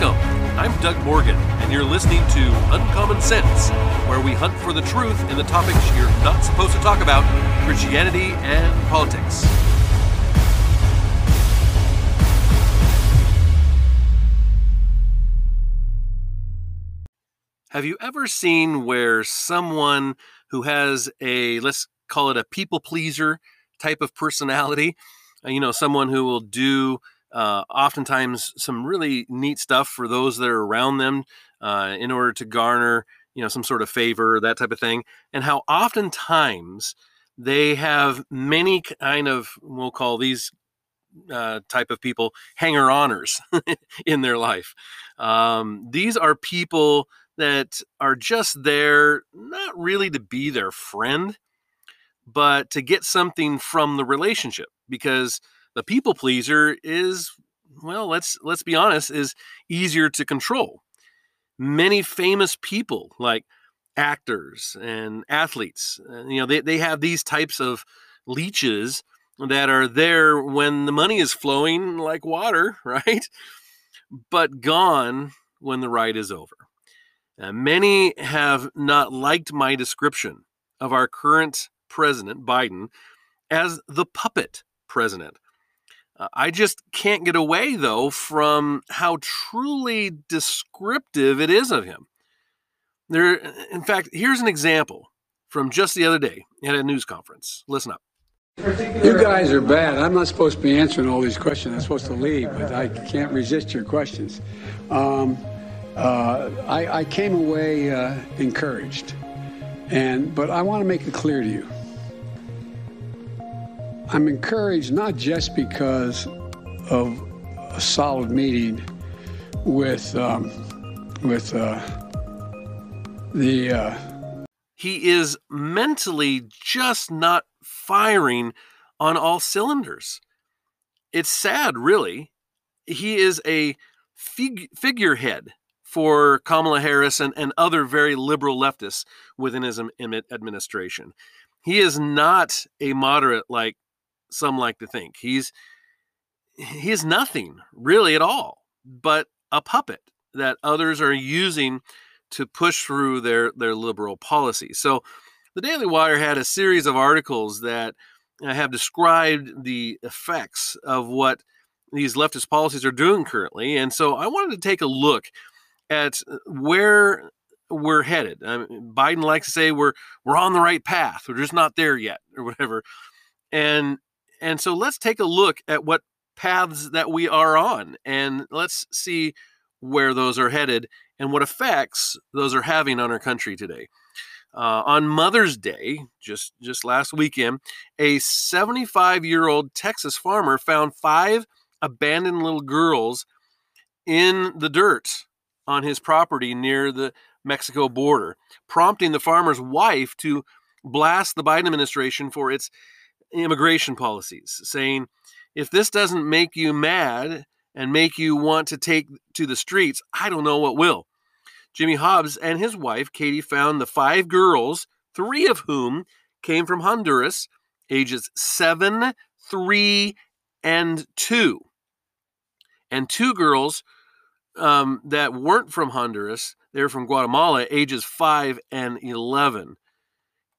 Welcome. I'm Doug Morgan, and you're listening to Uncommon Sense, where we hunt for the truth in the topics you're not supposed to talk about Christianity and politics. Have you ever seen where someone who has a, let's call it a people pleaser type of personality, uh, you know, someone who will do uh, oftentimes some really neat stuff for those that are around them uh, in order to garner you know some sort of favor that type of thing and how oftentimes they have many kind of we'll call these uh, type of people hanger honors in their life. Um, these are people that are just there not really to be their friend but to get something from the relationship because the people pleaser is well let's let's be honest is easier to control. Many famous people like actors and athletes uh, you know they, they have these types of leeches that are there when the money is flowing like water right? But gone when the ride is over. Uh, many have not liked my description of our current president biden as the puppet president I just can't get away, though, from how truly descriptive it is of him. There, in fact, here's an example from just the other day at a news conference. Listen up. You guys are bad. I'm not supposed to be answering all these questions. I'm supposed to leave, but I can't resist your questions. Um, uh, I, I, came away uh, encouraged, and but I want to make it clear to you I'm encouraged not just because of a solid meeting with um, with uh, the. Uh, he is mentally just not firing on all cylinders. It's sad, really. He is a fig- figurehead for Kamala Harris and, and other very liberal leftists within his administration. He is not a moderate like some like to think. He's he's nothing really at all but a puppet that others are using to push through their their liberal policy. So the Daily Wire had a series of articles that uh, have described the effects of what these leftist policies are doing currently. And so I wanted to take a look at uh, where we're headed. I mean, Biden likes to say we're we're on the right path. We're just not there yet, or whatever. And and so let's take a look at what paths that we are on and let's see where those are headed and what effects those are having on our country today. Uh, on Mother's Day, just just last weekend, a 75 year old Texas farmer found five abandoned little girls in the dirt on his property near the Mexico border, prompting the farmer's wife to blast the Biden administration for its immigration policies, saying, if this doesn't make you mad and make you want to take to the streets, I don't know what will. Jimmy Hobbs and his wife, Katie, found the five girls, three of whom came from Honduras, ages seven, three, and two. And two girls um, that weren't from Honduras, they were from Guatemala, ages five and 11.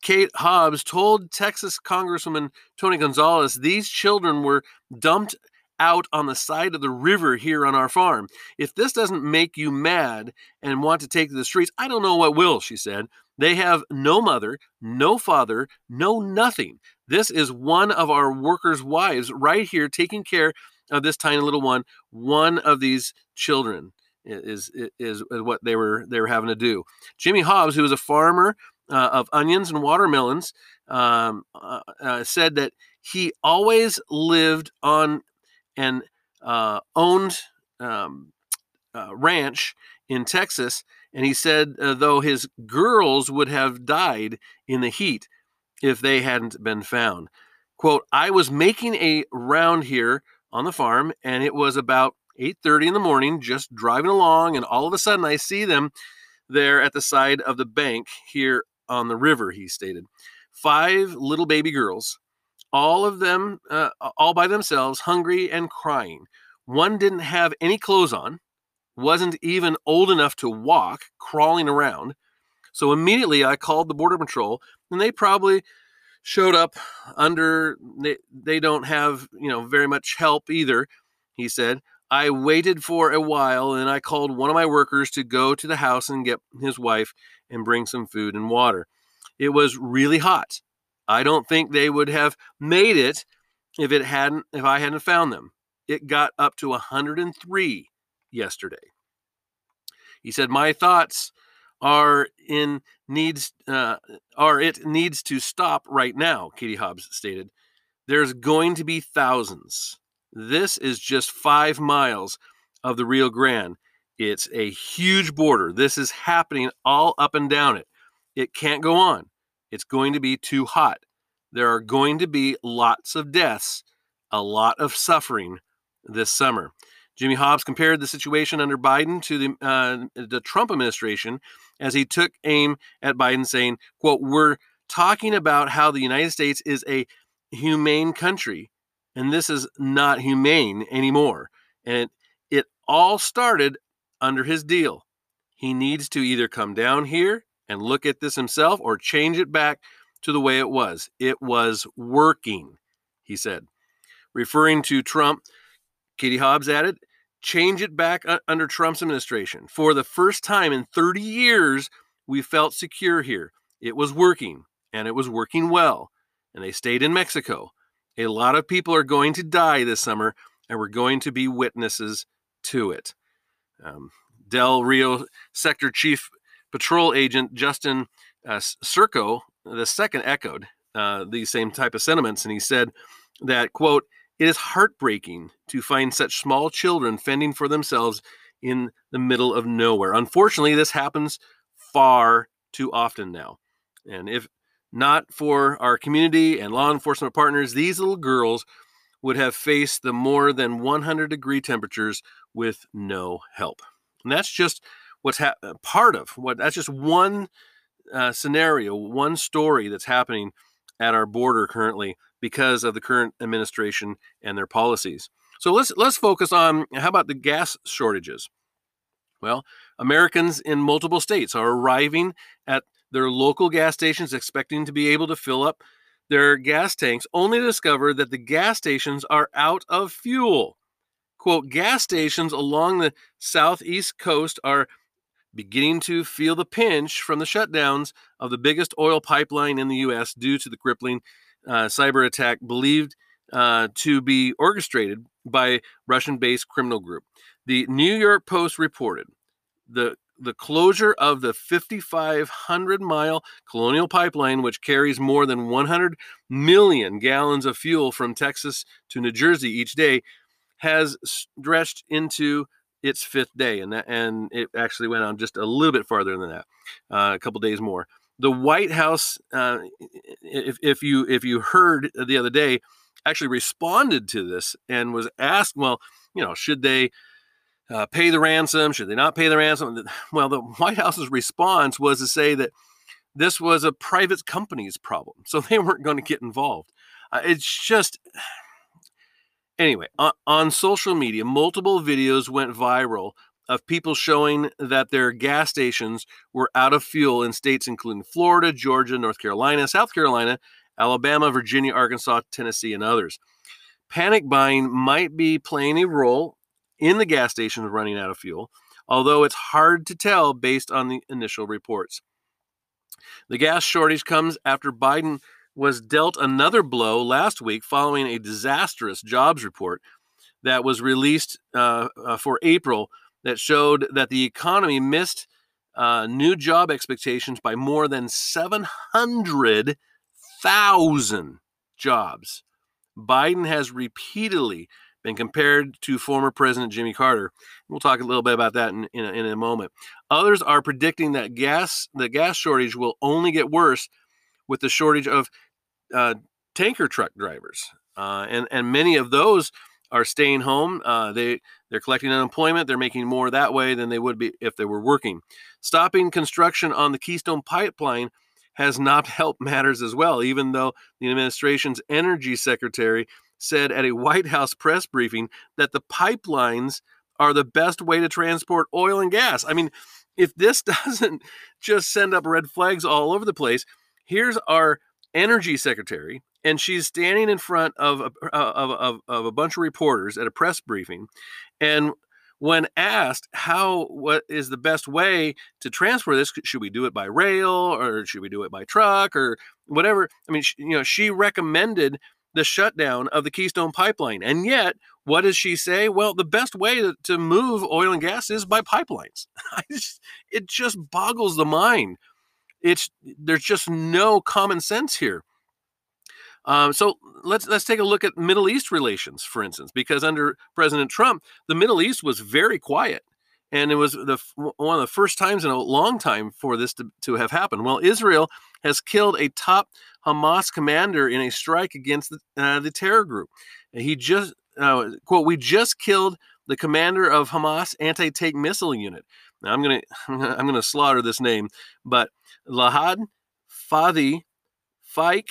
Kate Hobbs told Texas Congresswoman Tony Gonzales these children were dumped out on the side of the river here on our farm. If this doesn't make you mad and want to take to the streets, I don't know what will, she said. They have no mother, no father, no nothing. This is one of our workers' wives right here taking care of this tiny little one. One of these children is, is, is what they were they were having to do. Jimmy Hobbs, who was a farmer uh, of onions and watermelons um, uh, uh, said that he always lived on an uh, owned um, uh, ranch in Texas. And he said, uh, though his girls would have died in the heat if they hadn't been found. Quote, I was making a round here on the farm, and it was about 8.30 in the morning, just driving along, and all of a sudden I see them there at the side of the bank here on the river, he stated. Five little baby girls, all of them, uh, all by themselves, hungry and crying. One didn't have any clothes on, wasn't even old enough to walk, crawling around. So immediately I called the Border Patrol, and they probably showed up under they, they don't have you know very much help either he said i waited for a while and i called one of my workers to go to the house and get his wife and bring some food and water. It was really hot. I don't think they would have made it if it hadn't if i hadn't found them. It got up to 103 yesterday. He said my thoughts are in needs uh, are it needs to stop right now katie hobbs stated. There's going to be thousands. This is just five miles of the rio grande it's a huge border. This is happening all up and down it. It can't go on. It's going to be too hot. There are going to be lots of deaths a lot of suffering this summer. Jimmy Hobbs compared the situation under Biden to the uh, the Trump administration as he took aim at Biden, saying, "quote We're talking about how the United States is a humane country, and this is not humane anymore. And it, it all started under his deal. He needs to either come down here and look at this himself, or change it back to the way it was. It was working," he said, referring to Trump. Katie Hobbs added, change it back under Trump's administration. For the first time in 30 years, we felt secure here. It was working, and it was working well. And they stayed in Mexico. A lot of people are going to die this summer, and we're going to be witnesses to it. Um, Del Rio Sector Chief Patrol Agent Justin uh, Skero, the second echoed uh, these same type of sentiments, and he said that, quote, it is heartbreaking to find such small children fending for themselves in the middle of nowhere. Unfortunately, this happens far too often now. And if not for our community and law enforcement partners, these little girls would have faced the more than 100 degree temperatures with no help. And that's just what's ha- uh, part of what that's just one uh, scenario, one story that's happening at our border currently because of the current administration and their policies. So let's let's focus on how about the gas shortages? Well, Americans in multiple states are arriving at their local gas stations expecting to be able to fill up their gas tanks only to discover that the gas stations are out of fuel. Quote, gas stations along the southeast coast are beginning to feel the pinch from the shutdowns of the biggest oil pipeline in the U.S. due to the crippling uh, cyber attack believed uh, to be orchestrated by Russian-based criminal group. The New York Post reported the the closure of the 5,500 mile Colonial Pipeline, which carries more than 100 million gallons of fuel from Texas to New Jersey each day, has stretched into its fifth day, and that, and it actually went on just a little bit farther than that, uh, a couple days more. The White House, uh, if, if you if you heard the other day, actually responded to this and was asked, well, you know, should they uh, pay the ransom? Should they not pay the ransom? Well, the White House's response was to say that this was a private company's problem, so they weren't going to get involved. Uh, it's just. Anyway, on, on social media, multiple videos went viral of people showing that their gas stations were out of fuel in states including Florida, Georgia, North Carolina, South Carolina, Alabama, Virginia, Arkansas, Tennessee, and others. Panic buying might be playing a role in the gas stations running out of fuel, although it's hard to tell based on the initial reports. The gas shortage comes after Biden was dealt another blow last week following a disastrous jobs report that was released uh, uh, for April that showed that the economy missed uh, new job expectations by more than 700,000 jobs. Biden has repeatedly been compared to former President Jimmy Carter. We'll talk a little bit about that in, in, a, in a moment. Others are predicting that gas the gas shortage will only get worse with the shortage of uh, tanker truck drivers, uh, and and many of those are staying home. Uh, they they're collecting unemployment. They're making more that way than they would be if they were working. Stopping construction on the Keystone Pipeline has not helped matters as well, even though the administration's energy secretary said at a White House press briefing that the pipeline's are the best way to transport oil and gas. I mean, if this doesn't just send up red flags all over the place, here's our energy secretary, and she's standing in front of a, uh, of, of, of a bunch of reporters at a press briefing. And when asked how what is the best way to transfer this should we do it by rail or should we do it by truck or whatever i mean you know she recommended the shutdown of the keystone pipeline. And yet what does she say? Well the best way to, move oil and gas is by pipelines. It just boggles the mind. It's there's just no common sense here. Um, so let's let's take a look at Middle East relations, for instance, because under President Trump, the Middle East was very quiet, and it was the one of the first times in a long time for this to, to have happened. Well, Israel has killed a top Hamas commander in a strike against the, uh, the terror group. He just uh, quote: "We just killed the commander of Hamas anti-tank missile unit." Now I'm gonna I'm gonna slaughter this name, but Lahad Fadi Faik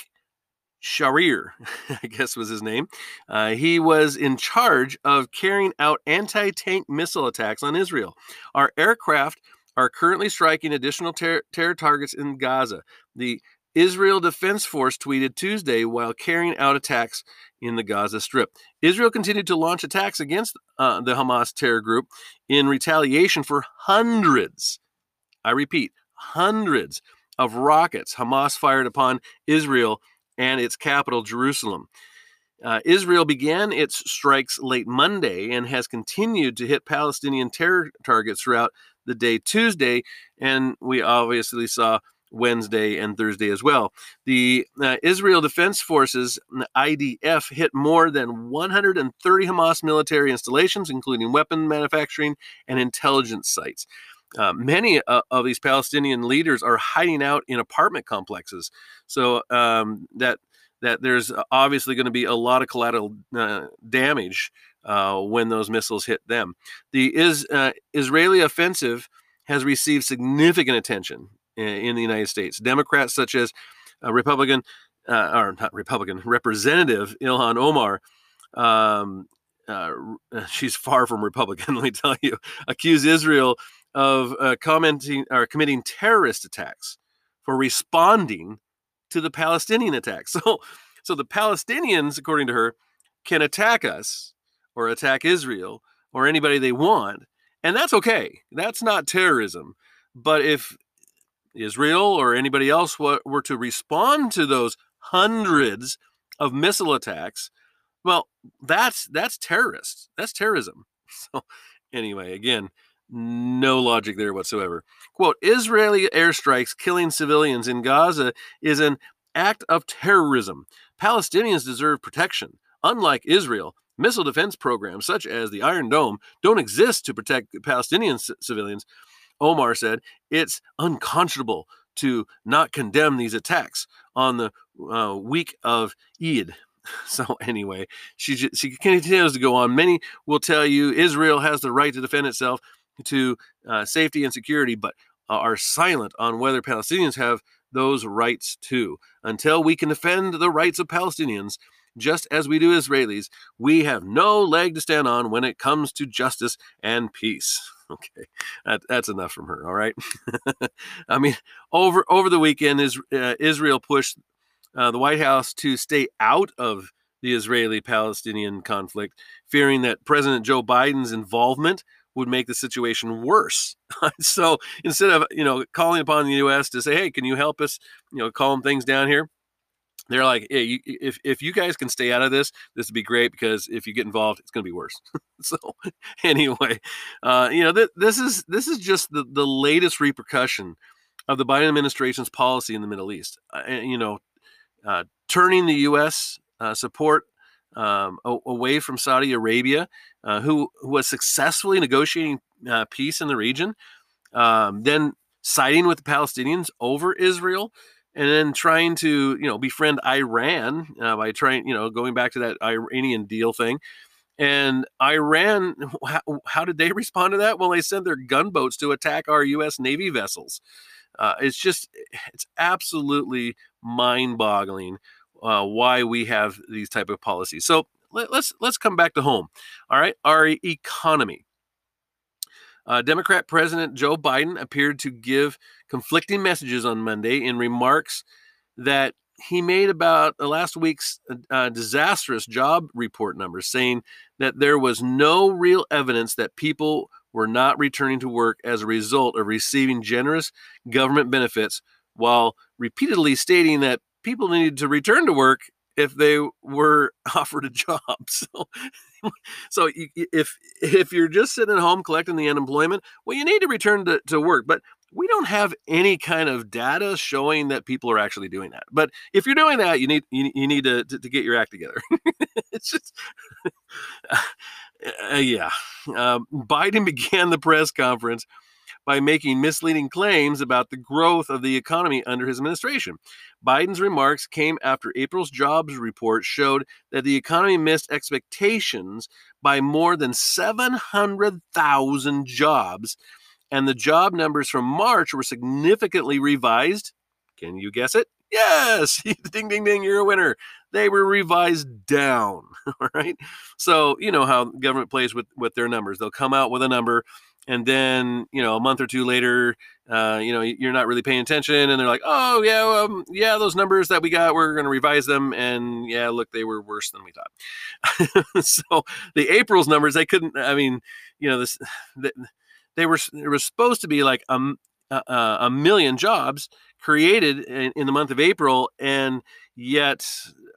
Sharir, I guess was his name. Uh, he was in charge of carrying out anti tank missile attacks on Israel. Our aircraft are currently striking additional ter- terror targets in Gaza. The Israel Defense Force tweeted Tuesday while carrying out attacks in the Gaza Strip. Israel continued to launch attacks against uh, the Hamas terror group in retaliation for hundreds, I repeat, hundreds of rockets Hamas fired upon Israel and its capital, Jerusalem. Uh, Israel began its strikes late Monday and has continued to hit Palestinian terror targets throughout the day Tuesday, and we obviously saw Wednesday and Thursday as well. The uh, Israel Defense Forces, IDF, hit more than 130 Hamas military installations, including weapon manufacturing and intelligence sites. Uh, many uh, of these Palestinian leaders are hiding out in apartment complexes, so um, that that there's obviously going to be a lot of collateral uh, damage uh, when those missiles hit them. The is, uh, Israeli offensive has received significant attention in, in, the United States. Democrats such as Republican or not Republican Representative Ilhan Omar. Um, uh, she's far from Republican, let me tell you, accuse Israel of uh, commenting or committing terrorist attacks for responding to the Palestinian attacks. So, so the Palestinians, according to her, can attack us or attack Israel or anybody they want, and that's okay. That's not terrorism. But if Israel or anybody else were, to respond to those hundreds of missile attacks, well, that's that's terrorist. That's terrorism. So anyway, again, no logic there whatsoever. Quote Israeli airstrikes killing civilians in Gaza is an act of terrorism. Palestinians deserve protection. Unlike Israel, missile defense programs such as the Iron Dome don't exist to protect Palestinian c- civilians. Omar said it's unconscionable to not condemn these attacks on the uh, week of Eid. So anyway, she she continues to go on. Many will tell you Israel has the right to defend itself to uh, safety and security, but uh, are silent on whether Palestinians have those rights too. Until we can defend the rights of Palestinians, just as we do Israelis, we have no leg to stand on when it comes to justice and peace. Okay, that, that's enough from her. All right. I mean, over over the weekend, is, uh, Israel pushed uh, the White House to stay out of the Israeli-Palestinian conflict, fearing that President Joe Biden's involvement would make the situation worse. so instead of you know calling upon the U.S. to say, "Hey, can you help us?" you know, calm things down here. They're like, "Hey, you, if if you guys can stay out of this, this would be great because if you get involved, it's going to be worse." so anyway, uh, you know, th- this is this is just the the latest repercussion of the Biden administration's policy in the Middle East. Uh, you know, uh, turning the U.S. Uh, support um, away from Saudi Arabia, uh, who, who, was successfully negotiating uh, peace in the region, um, then siding with the Palestinians over Israel, and then trying to you know befriend Iran uh, by trying you know going back to that Iranian deal thing. And Iran, how, how, did they respond to that? Well, they sent their gunboats to attack our U.S. Navy vessels. Uh, it's just, it's absolutely mind-boggling uh, why we have these type of policies. So let, let's let's come back to home. All right, our economy. Uh, Democrat President Joe Biden appeared to give conflicting messages on Monday in remarks that he made about last week's uh, disastrous job report numbers, saying that there was no real evidence that people were not returning to work as a result of receiving generous government benefits, while repeatedly stating that people needed to return to work if they were offered a job. So, so if if you're just sitting at home collecting the unemployment, well, you need to return to, to work. But we don't have any kind of data showing that people are actually doing that. But if you're doing that, you need you, you need to, to, to get your act together. it's just uh, yeah. Um, Biden began the press conference by making misleading claims about the growth of the economy under his administration. Biden's remarks came after April's jobs report showed that the economy missed expectations by more than 700,000 jobs, and the job numbers from March were significantly revised. Can you guess it? Yes, ding, ding, ding, you're a winner. They were revised down. All right. So, you know how government plays with, with their numbers. They'll come out with a number and then you know a month or two later uh, you know you're not really paying attention and they're like oh yeah um, yeah those numbers that we got we're going to revise them and yeah look they were worse than we thought. So the april's numbers they couldn't i mean you know this they were there was supposed to be like a, a, a million jobs created in, in the month of april and yet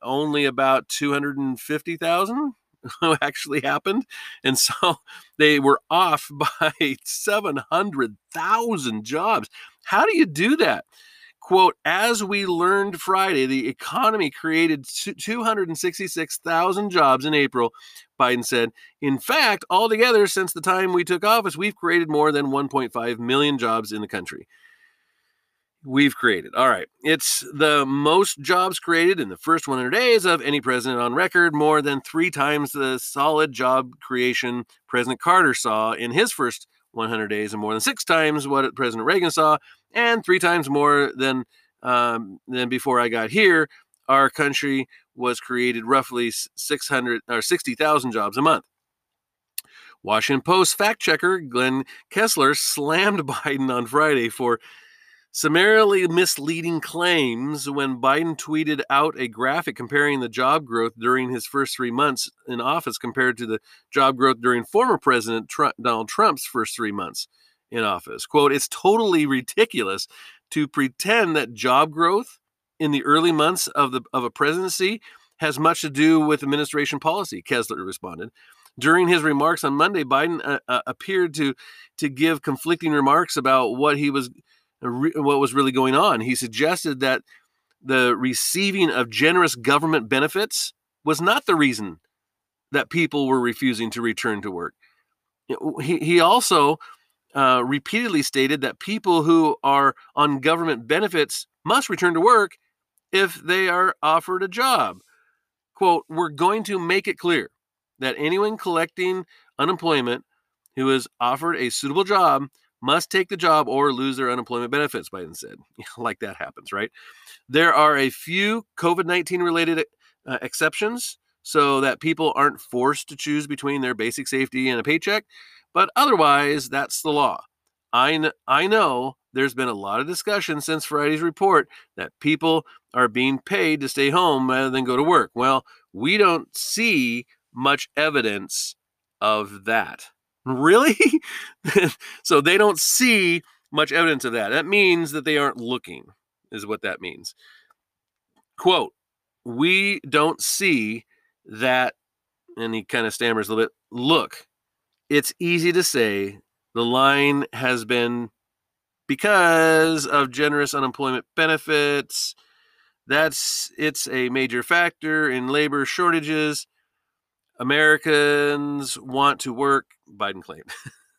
only about 250000 actually happened. And so they were off by 700,000 jobs. How do you do that? Quote, as we learned Friday, the economy created 266,000 jobs in April, Biden said. In fact, altogether, since the time we took office, we've created more than 1.5 million jobs in the country we've created. All right. It's the most jobs created in the first 100 days of any president on record, more than three times the solid job creation President Carter saw in his first 100 days, and more than six times what President Reagan saw, and three times more than um, than before I got here. Our country was created roughly 600 or 60,000 jobs a month. Washington Post fact checker Glenn Kessler slammed Biden on Friday for summarily misleading claims when Biden tweeted out a graphic comparing the job growth during his first three months in office compared to the job growth during former President Trump, Donald Trump's first three months in office. Quote, it's totally ridiculous to pretend that job growth in the early months of the of a presidency has much to do with administration policy, Kessler responded. During his remarks on Monday, Biden uh, uh, appeared to to give conflicting remarks about what he was what was really going on. He suggested that the receiving of generous government benefits was not the reason that people were refusing to return to work. He, he also uh, repeatedly stated that people who are on government benefits must return to work if they are offered a job. Quote, we're going to make it clear that anyone collecting unemployment who is offered a suitable job must take the job or lose their unemployment benefits, Biden said. like that happens, right? There are a few COVID 19 related uh, exceptions so that people aren't forced to choose between their basic safety and a paycheck, but otherwise, that's the law. I, kn- I know there's been a lot of discussion since Friday's report that people are being paid to stay home rather than go to work. Well, we don't see much evidence of that. Really? so they don't see much evidence of that. That means that they aren't looking, is what that means. Quote, we don't see that, and he kind of stammers a little bit. Look, it's easy to say the line has been because of generous unemployment benefits. That's it's a major factor in labor shortages. Americans want to work, Biden claimed.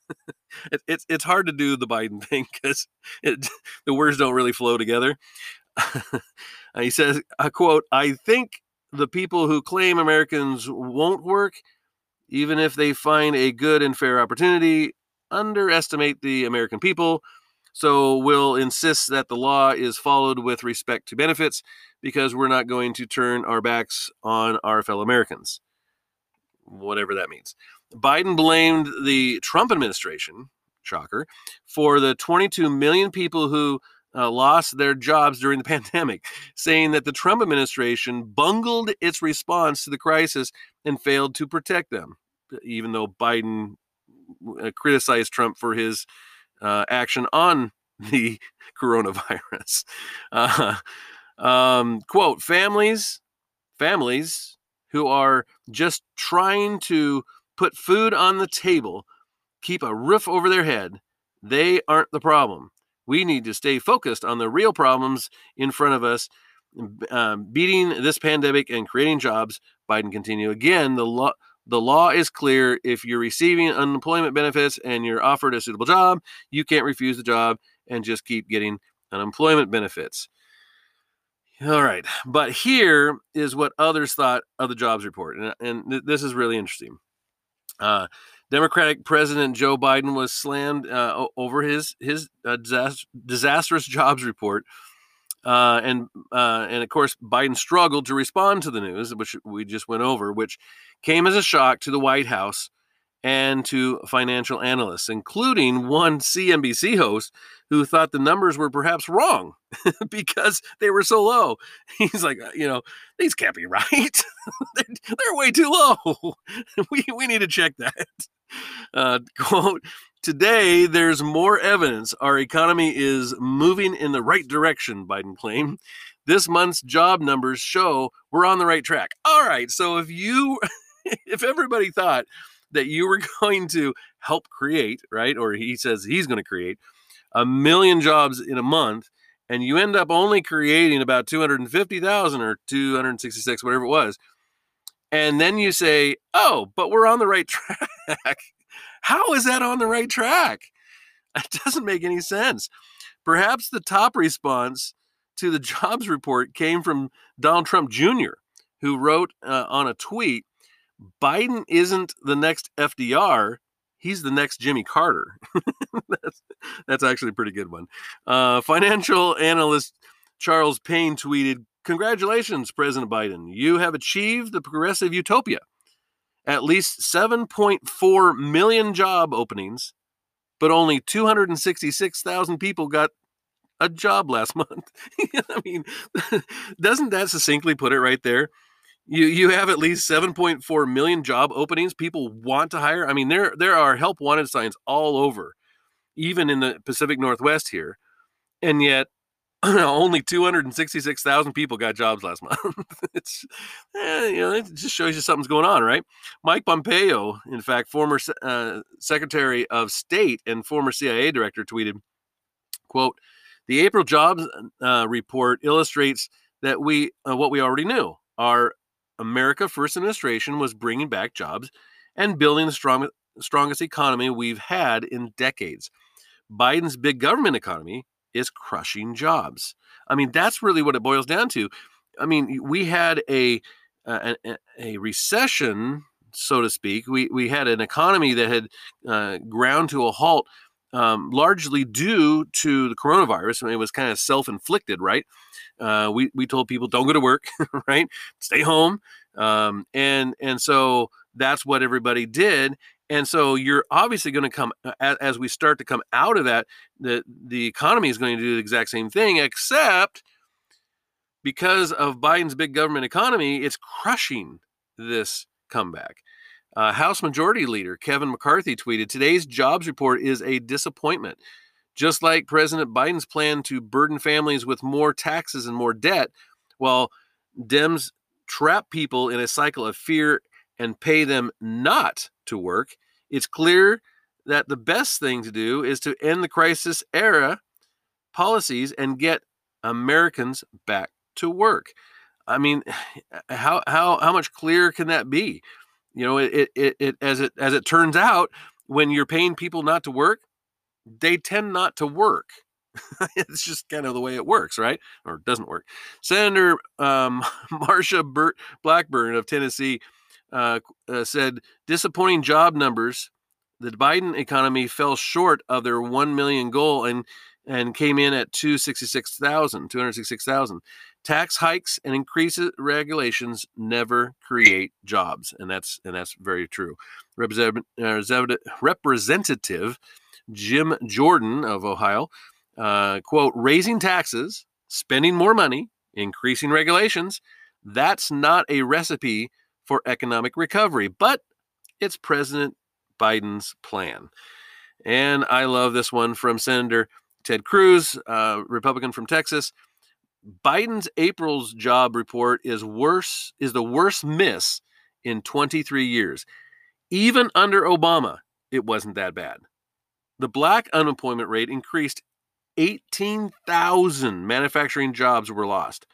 it, it's it's hard to do the Biden thing because the words don't really flow together. he says, "I quote: I think the people who claim Americans won't work, even if they find a good and fair opportunity, underestimate the American people." So we'll insist that the law is followed with respect to benefits because we're not going to turn our backs on our fellow Americans whatever that means. Biden blamed the Trump administration, shocker, for the 22 million people who uh, lost their jobs during the pandemic, saying that the Trump administration bungled its response to the crisis and failed to protect them, even though Biden uh, criticized Trump for his uh, action on the coronavirus. Uh, um, quote, families, families who are just trying to put food on the table, keep a roof over their head, they aren't the problem. We need to stay focused on the real problems in front of us, um, beating this pandemic and creating jobs. Biden continue again. The law, the law is clear. If you're receiving unemployment benefits and you're offered a suitable job, you can't refuse the job and just keep getting unemployment benefits. All right. But here is what others thought of the jobs report. And, and th- this is really interesting. Uh, Democratic President Joe Biden was slammed uh, over his his uh, disastrous jobs report, uh, and uh, and of course Biden struggled to respond to the news, which we just went over, which came as a shock to the White House and to financial analysts, including one CNBC host who thought the numbers were perhaps wrong because they were so low. He's like, uh, you know, these can't be right. they're, they're, way too low. we, we need to check that. Uh, quote, today there's more evidence our economy is moving in the right direction, Biden claimed. This month's job numbers show we're on the right track. All right, so if you, if everybody thought that you were going to help create, right? Or he says he's going to create a million jobs in a month, and you end up only creating about 250,000 or 266, whatever it was. And then you say, oh, but we're on the right track. How is that on the right track? It doesn't make any sense. Perhaps the top response to the jobs report came from Donald Trump Jr., who wrote uh, on a tweet Biden isn't the next FDR. He's the next Jimmy Carter. that's, that's actually a pretty good one. Uh, financial analyst Charles Payne tweeted Congratulations, President Biden. You have achieved the progressive utopia. At least 7.4 million job openings, but only 266,000 people got a job last month. I mean, doesn't that succinctly put it right there? You you have at least 7.4 million job openings people want to hire i mean there there are help wanted signs all over even in the pacific northwest here and yet only 266,000 people got jobs last month. it's, eh, you know, it just shows you something's going on, right? Mike Pompeo, in fact, former uh, Secretary of State and former CIA director, tweeted, "quote The April jobs uh, report illustrates that we uh, what we already knew: our America First administration was bringing back jobs and building the strong, strongest economy we've had in decades. Biden's big government economy is crushing jobs. I mean, that's really what it boils down to. I mean, we had a a, a recession, so to speak. We we had an economy that had uh, ground to a halt, um, largely due to the coronavirus. I mean, it was kind of self inflicted, right? Uh, we we told people don't go to work, right? Stay home, um, and and so that's what everybody did. And so you're obviously going to come as, as we start to come out of that. The the economy is going to do the exact same thing, except because of Biden's big government economy, it's crushing this comeback. Uh, House Majority Leader Kevin McCarthy tweeted Today's jobs report is a disappointment. Just like President Biden's plan to burden families with more taxes and more debt, while Dems trap people in a cycle of fear and pay them not to work, it's clear that the best thing to do is to end the crisis era policies and get Americans back to work. I mean, how how how much clearer can that be? You know, it it, it as it as it turns out, when you're paying people not to work, they tend not to work. it's just kind of the way it works, right? Or doesn't work. Senator um, Marsha Burt Blackburn of Tennessee uh, uh, said disappointing job numbers. The Biden economy fell short of their 1 million goal and and came in at 266,000, 266,000. Tax hikes and increased regulations never create jobs, and that's and that's very true. Representative, uh, representative Jim Jordan of Ohio. Uh, quote, raising taxes, spending more money, increasing regulations, that's not a recipe for economic recovery, but it's President Biden's plan. And I love this one from Senator Ted Cruz, uh, Republican from Texas. Biden's April's job report is worse is the worst miss in 23 years. Even under Obama, it wasn't that bad. The black unemployment rate increased 18,000 manufacturing jobs were lost.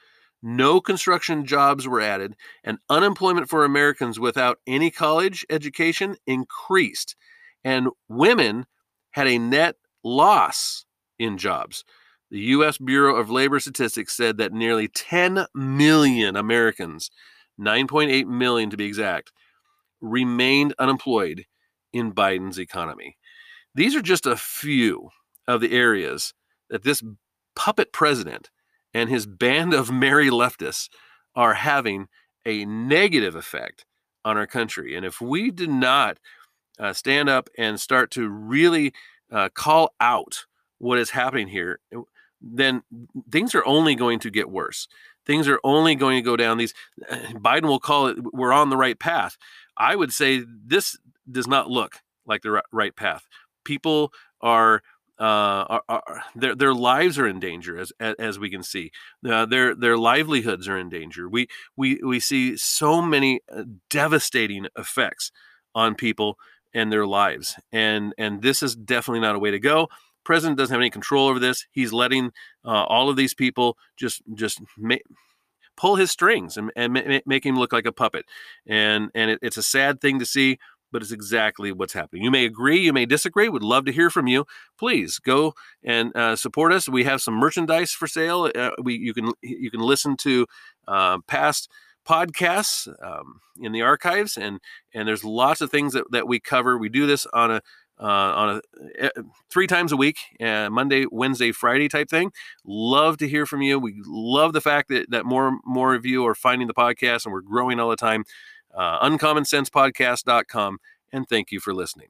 No construction jobs were added, and unemployment for Americans without any college education increased. And women had a net loss in jobs. The U.S. Bureau of Labor Statistics said that nearly 10 million Americans, 9.8 million to be exact, remained unemployed in Biden's economy. These are just a few of the areas that this puppet president and his band of merry leftists are having a negative effect on our country. And if we do not uh, stand up and start to really uh, call out what is happening here, then things are only going to get worse. Things are only going to go down these. Biden will call it, we're on the right path. I would say this does not look like the right path. People are uh, are, are, their their lives are in danger as as, we can see. Uh, their their livelihoods are in danger. We we we see so many uh, devastating effects on people and their lives, and and this is definitely not a way to go. President doesn't have any control over this. He's letting uh, all of these people just just ma- pull his strings and, and ma- make him look like a puppet, and and it, it's a sad thing to see but it's exactly what's happening. You may agree, you may disagree. Would love to hear from you. Please go and uh, support us. We have some merchandise for sale. Uh, we you can you can listen to uh, past podcasts um, in the archives, and and there's lots of things that, that we cover. We do this on a uh, on a uh, three times a week, uh, Monday, Wednesday, Friday type thing. Love to hear from you. We love the fact that that more more of you are finding the podcast, and we're growing all the time uh, uncommonsensepodcast.com, and thank you for listening.